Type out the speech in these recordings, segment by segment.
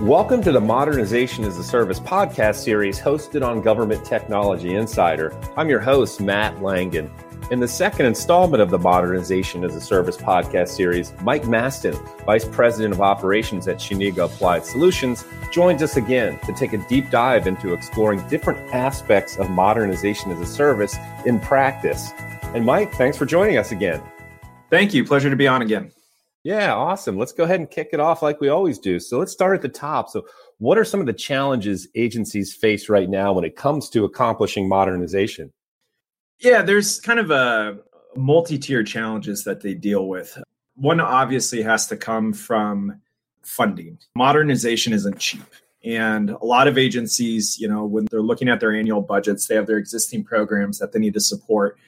Welcome to the Modernization as a Service podcast series hosted on Government Technology Insider. I'm your host, Matt Langen. In the second installment of the Modernization as a Service podcast series, Mike Masten, Vice President of Operations at Chenega Applied Solutions, joins us again to take a deep dive into exploring different aspects of modernization as a service in practice. And Mike, thanks for joining us again. Thank you. Pleasure to be on again. Yeah, awesome. Let's go ahead and kick it off like we always do. So let's start at the top. So, what are some of the challenges agencies face right now when it comes to accomplishing modernization? Yeah, there's kind of a multi-tier challenges that they deal with. One obviously has to come from funding. Modernization isn't cheap. And a lot of agencies, you know, when they're looking at their annual budgets, they have their existing programs that they need to support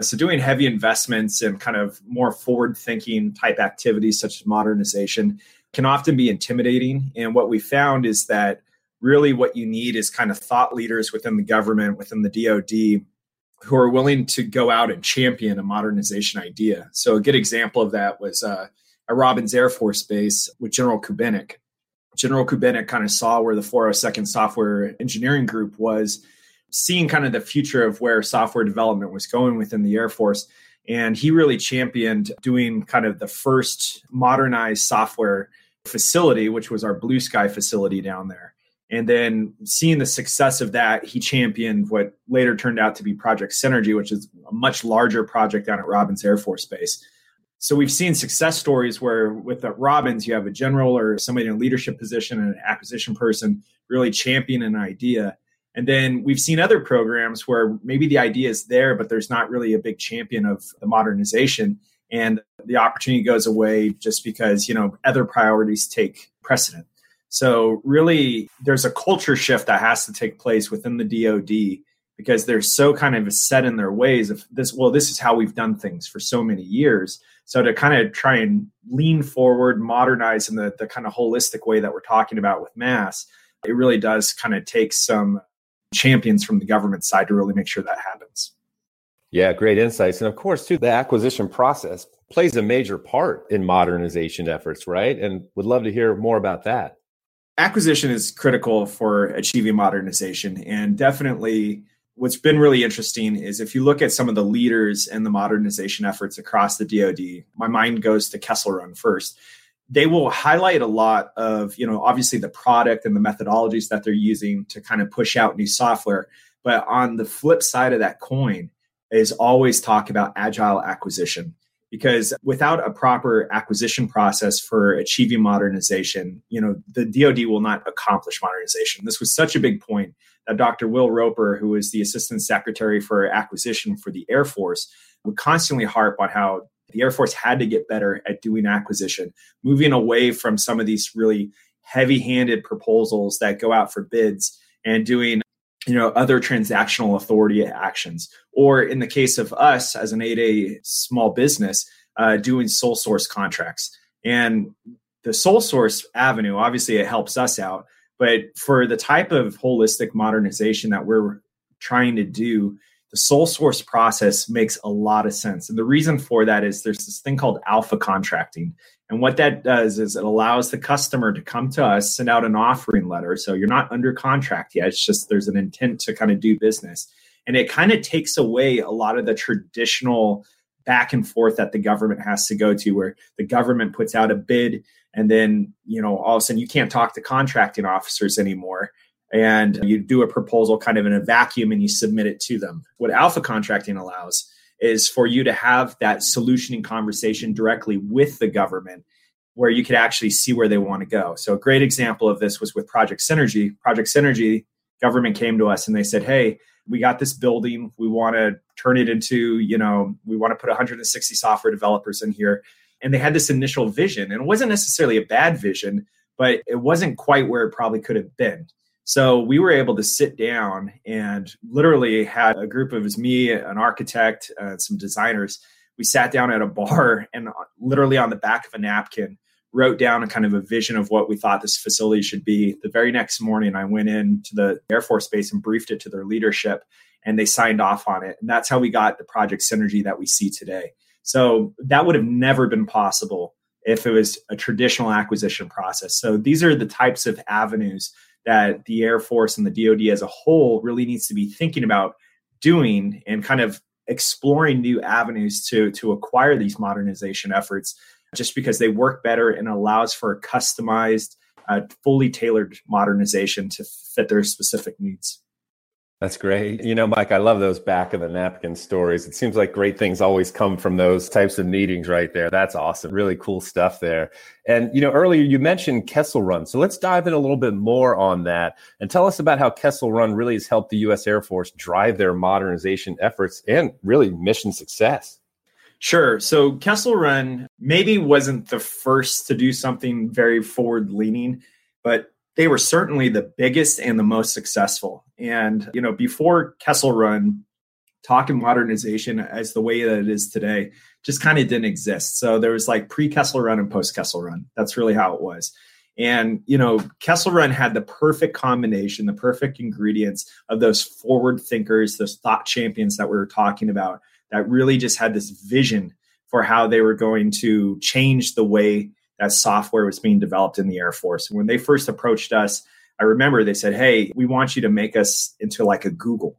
so, doing heavy investments and kind of more forward thinking type activities such as modernization can often be intimidating. And what we found is that really what you need is kind of thought leaders within the government, within the DoD, who are willing to go out and champion a modernization idea. So, a good example of that was uh, at Robins Air Force Base with General Kubinec. General Kubinec kind of saw where the 402nd Software Engineering Group was seeing kind of the future of where software development was going within the Air Force. And he really championed doing kind of the first modernized software facility, which was our Blue Sky facility down there. And then seeing the success of that, he championed what later turned out to be Project Synergy, which is a much larger project down at Robins Air Force Base. So we've seen success stories where with the Robins, you have a general or somebody in a leadership position and an acquisition person really champion an idea and then we've seen other programs where maybe the idea is there, but there's not really a big champion of the modernization. And the opportunity goes away just because, you know, other priorities take precedent. So really there's a culture shift that has to take place within the DoD because they're so kind of set in their ways of this, well, this is how we've done things for so many years. So to kind of try and lean forward, modernize in the, the kind of holistic way that we're talking about with MaaS, it really does kind of take some champions from the government side to really make sure that happens. Yeah, great insights. And of course, too, the acquisition process plays a major part in modernization efforts, right? And would love to hear more about that. Acquisition is critical for achieving modernization. And definitely, what's been really interesting is if you look at some of the leaders in the modernization efforts across the DoD, my mind goes to Kessel Run first they will highlight a lot of you know obviously the product and the methodologies that they're using to kind of push out new software. But on the flip side of that coin is always talk about agile acquisition because without a proper acquisition process for achieving modernization you know the dod will not accomplish modernization. This was such a big point that dr will roper who is the assistant secretary for acquisition for the air force would constantly harp on how the Air Force had to get better at doing acquisition, moving away from some of these really heavy handed proposals that go out for bids and doing you know other transactional authority actions. Or in the case of us as an 8a small business uh, doing sole source contracts. And the sole source avenue obviously it helps us out but for the type of holistic modernization that we're trying to do the sole source process makes a lot of sense. And the reason for that is there's this thing called alpha contracting. And what that does is it allows the customer to come to us, send out an offering letter. So you're not under contract yet. It's just there's an intent to kind of do business. And it kind of takes away a lot of the traditional back and forth that the government has to go to, where the government puts out a bid and then, you know, all of a sudden you can't talk to contracting officers anymore and you do a proposal kind of in a vacuum and you submit it to them. What alpha contracting allows is for you to have that solutioning conversation directly with the government where you could actually see where they want to go. So a great example of this was with Project Synergy. Project Synergy, government came to us and they said, "Hey, we got this building. We want to turn it into, you know, we want to put 160 software developers in here." And they had this initial vision, and it wasn't necessarily a bad vision, but it wasn't quite where it probably could have been. So we were able to sit down and literally had a group of me, an architect, uh, some designers. We sat down at a bar and literally on the back of a napkin wrote down a kind of a vision of what we thought this facility should be. The very next morning, I went in to the Air Force Base and briefed it to their leadership, and they signed off on it. And that's how we got the project synergy that we see today. So that would have never been possible if it was a traditional acquisition process. So these are the types of avenues that the Air Force and the DoD as a whole really needs to be thinking about doing and kind of exploring new avenues to to acquire these modernization efforts just because they work better and allows for a customized uh, fully tailored modernization to fit their specific needs that's great. You know, Mike, I love those back of the napkin stories. It seems like great things always come from those types of meetings right there. That's awesome. Really cool stuff there. And, you know, earlier you mentioned Kessel Run. So let's dive in a little bit more on that and tell us about how Kessel Run really has helped the U.S. Air Force drive their modernization efforts and really mission success. Sure. So Kessel Run maybe wasn't the first to do something very forward leaning, but they were certainly the biggest and the most successful. And, you know, before Kessel Run, talk and modernization as the way that it is today just kind of didn't exist. So there was like pre Kessel Run and post Kessel Run. That's really how it was. And, you know, Kessel Run had the perfect combination, the perfect ingredients of those forward thinkers, those thought champions that we were talking about that really just had this vision for how they were going to change the way that software was being developed in the Air Force. When they first approached us, I remember they said, Hey, we want you to make us into like a Google.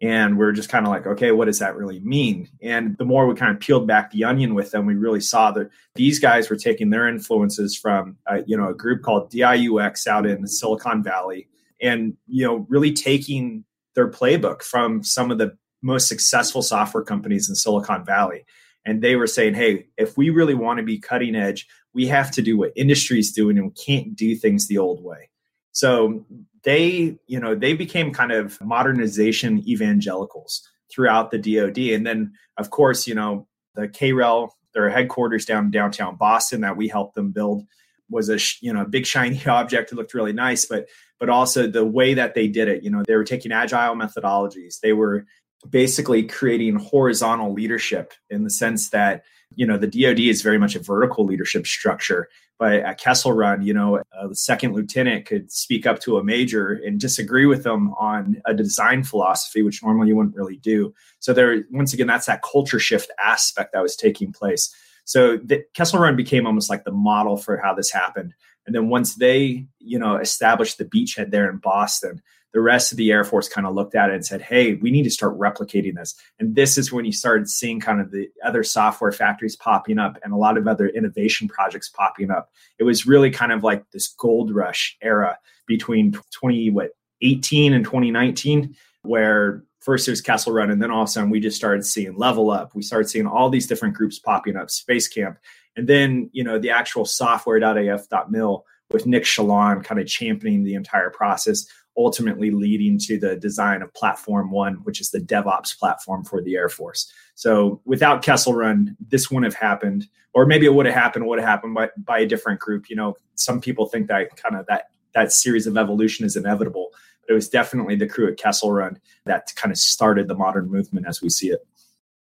And we're just kind of like, okay, what does that really mean? And the more we kind of peeled back the onion with them, we really saw that these guys were taking their influences from, uh, you know, a group called DIUX out in Silicon Valley, and you know, really taking their playbook from some of the most successful software companies in Silicon Valley. And they were saying, hey, if we really want to be cutting edge, we have to do what industry is doing and we can't do things the old way. So they, you know, they became kind of modernization evangelicals throughout the DoD. And then, of course, you know, the KREL, their headquarters down downtown Boston that we helped them build was a you know a big shiny object. It looked really nice, but but also the way that they did it. You know, they were taking agile methodologies. They were basically creating horizontal leadership in the sense that you know the DoD is very much a vertical leadership structure. But at Kessel Run, you know, uh, the second lieutenant could speak up to a major and disagree with them on a design philosophy, which normally you wouldn't really do. So there, once again, that's that culture shift aspect that was taking place. So the Kessel Run became almost like the model for how this happened. And then once they, you know, established the beachhead there in Boston, the rest of the Air Force kind of looked at it and said, hey, we need to start replicating this. And this is when you started seeing kind of the other software factories popping up and a lot of other innovation projects popping up. It was really kind of like this gold rush era between 20, what, 18 and 2019, where first it was Kessel Run, and then all of a sudden we just started seeing Level Up. We started seeing all these different groups popping up, Space Camp, and then you know the actual software.af.mil with Nick Chaillan kind of championing the entire process ultimately leading to the design of Platform One, which is the DevOps platform for the Air Force. So without Kessel Run, this wouldn't have happened, or maybe it would have happened, would have happened by, by a different group. You know, some people think that kind of that that series of evolution is inevitable, but it was definitely the crew at Kessel Run that kind of started the modern movement as we see it.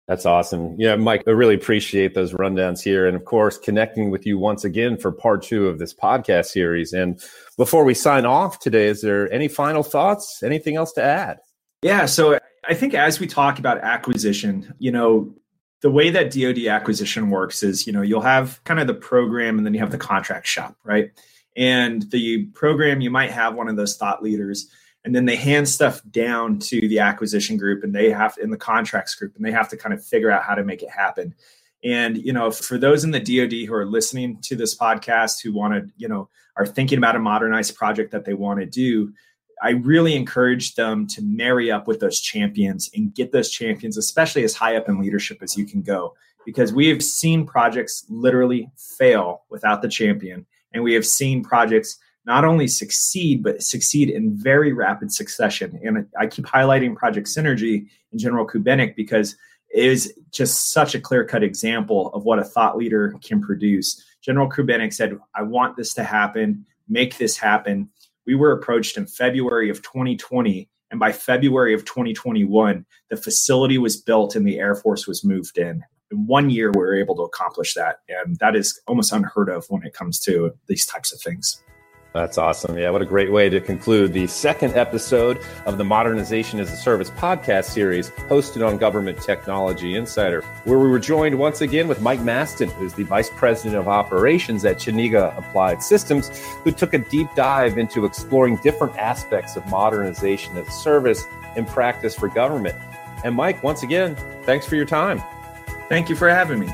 That's awesome. Yeah, Mike, I really appreciate those rundowns here. And of course, connecting with you once again for part two of this podcast series. And before we sign off today, is there any final thoughts? Anything else to add? Yeah. So I think as we talk about acquisition, you know, the way that DoD acquisition works is, you know, you'll have kind of the program and then you have the contract shop, right? And the program, you might have one of those thought leaders and then they hand stuff down to the acquisition group and they have in the contracts group and they have to kind of figure out how to make it happen. And you know for those in the dod who are listening to this podcast who want to you know are thinking about a modernized project that they want to do i really encourage them to marry up with those champions and get those champions especially as high up in leadership as you can go. Because we have seen projects literally fail without the champion. And we have seen projects not only succeed, but succeed in very rapid succession. And I keep highlighting Project Synergy and General Kubinec because it is just such a clear cut example of what a thought leader can produce. General Kubinec said, I want this to happen, make this happen. We were approached in February of 2020. And by February of 2021, the facility was built and the Air Force was moved in. In one year, we were able to accomplish that. And that is almost unheard of when it comes to these types of things. That's awesome. Yeah, what a great way to conclude the second episode of the Modernization as a Service podcast series hosted on Government Technology Insider, where we were joined once again with Mike Masten, who's the Vice President of Operations at Chenega Applied Systems, who took a deep dive into exploring different aspects of modernization as a service in practice for government. And Mike, once again, thanks for your time. Thank you for having me.